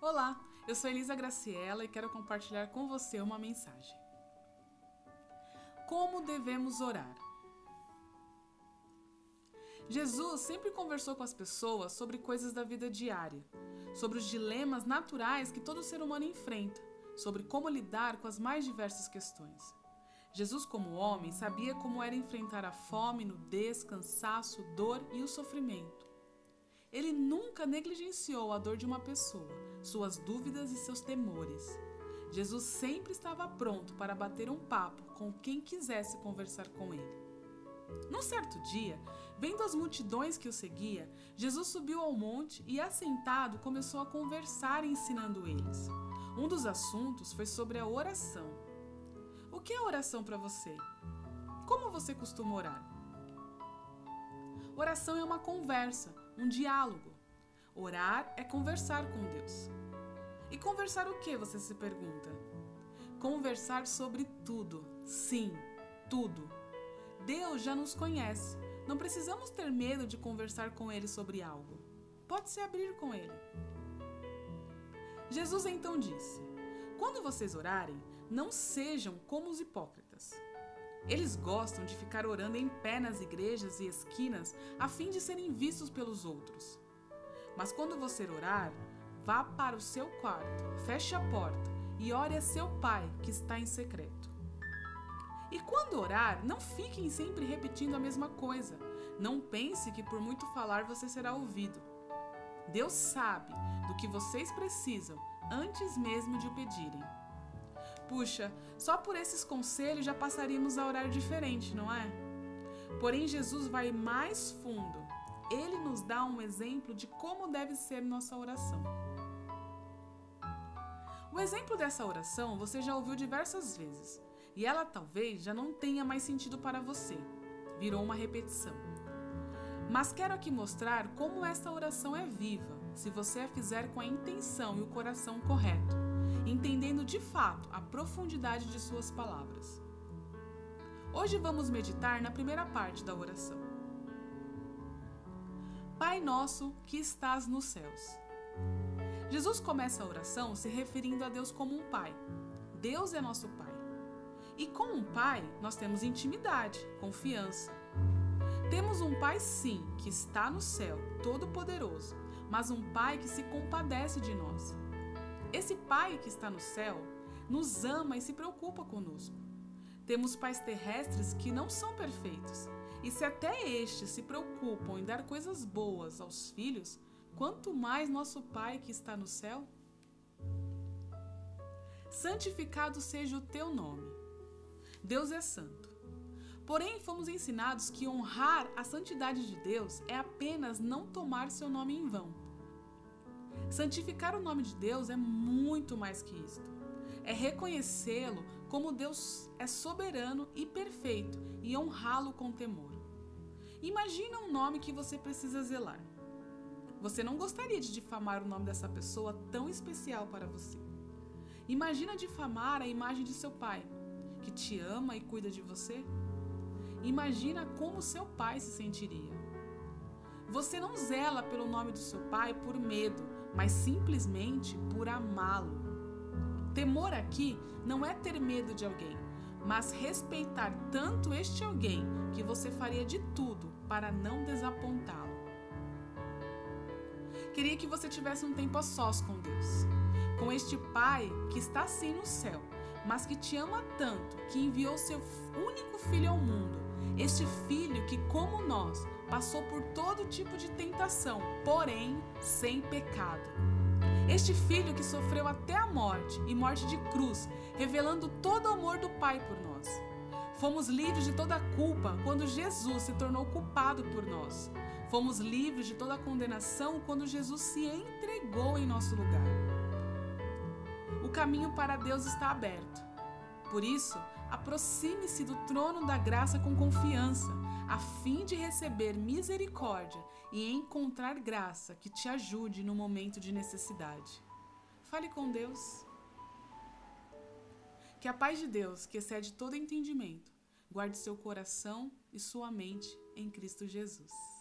Olá, eu sou Elisa Graciela e quero compartilhar com você uma mensagem. Como devemos orar? Jesus sempre conversou com as pessoas sobre coisas da vida diária, sobre os dilemas naturais que todo ser humano enfrenta, sobre como lidar com as mais diversas questões. Jesus, como homem, sabia como era enfrentar a fome, nudez, cansaço, dor e o sofrimento. Ele nunca negligenciou a dor de uma pessoa, suas dúvidas e seus temores. Jesus sempre estava pronto para bater um papo com quem quisesse conversar com ele. Num certo dia, vendo as multidões que o seguia, Jesus subiu ao monte e, assentado, começou a conversar ensinando eles. Um dos assuntos foi sobre a oração. O que é oração para você? Como você costuma orar? Oração é uma conversa, um diálogo. Orar é conversar com Deus. E conversar o que, você se pergunta? Conversar sobre tudo. Sim, tudo. Deus já nos conhece. Não precisamos ter medo de conversar com Ele sobre algo. Pode se abrir com Ele. Jesus então disse: Quando vocês orarem, não sejam como os hipócritas. Eles gostam de ficar orando em pé nas igrejas e esquinas a fim de serem vistos pelos outros. Mas quando você orar, vá para o seu quarto, feche a porta e ore a seu pai que está em secreto. E quando orar, não fiquem sempre repetindo a mesma coisa. Não pense que por muito falar você será ouvido. Deus sabe do que vocês precisam antes mesmo de o pedirem. Puxa, só por esses conselhos já passaríamos a orar diferente, não é? Porém, Jesus vai mais fundo. Ele nos dá um exemplo de como deve ser nossa oração. O exemplo dessa oração você já ouviu diversas vezes e ela talvez já não tenha mais sentido para você. Virou uma repetição. Mas quero aqui mostrar como esta oração é viva, se você a fizer com a intenção e o coração correto entendendo de fato a profundidade de suas palavras. Hoje vamos meditar na primeira parte da oração. Pai nosso que estás nos céus. Jesus começa a oração se referindo a Deus como um pai. Deus é nosso pai. E com um pai, nós temos intimidade, confiança. Temos um pai, sim, que está no céu, todo-poderoso, mas um pai que se compadece de nós, esse Pai que está no céu nos ama e se preocupa conosco. Temos pais terrestres que não são perfeitos, e se até estes se preocupam em dar coisas boas aos filhos, quanto mais nosso Pai que está no céu? Santificado seja o teu nome. Deus é santo. Porém, fomos ensinados que honrar a santidade de Deus é apenas não tomar seu nome em vão Santificar o nome de Deus é muito mais que isto. É reconhecê-lo como Deus é soberano e perfeito e honrá-lo com temor. Imagina um nome que você precisa zelar. Você não gostaria de difamar o nome dessa pessoa tão especial para você. Imagina difamar a imagem de seu pai, que te ama e cuida de você. Imagina como seu pai se sentiria. Você não zela pelo nome do seu pai por medo, mas simplesmente por amá-lo. Temor aqui não é ter medo de alguém, mas respeitar tanto este alguém que você faria de tudo para não desapontá-lo. Queria que você tivesse um tempo a sós com Deus, com este Pai que está sim no céu, mas que te ama tanto que enviou seu único filho ao mundo. Este filho que, como nós, passou por todo tipo de tentação, porém sem pecado. Este filho que sofreu até a morte e morte de cruz, revelando todo o amor do Pai por nós. Fomos livres de toda culpa quando Jesus se tornou culpado por nós. Fomos livres de toda condenação quando Jesus se entregou em nosso lugar. O caminho para Deus está aberto. Por isso, aproxime-se do trono da graça com confiança a fim de receber misericórdia e encontrar graça que te ajude no momento de necessidade. Fale com Deus. Que a paz de Deus, que excede todo entendimento, guarde seu coração e sua mente em Cristo Jesus.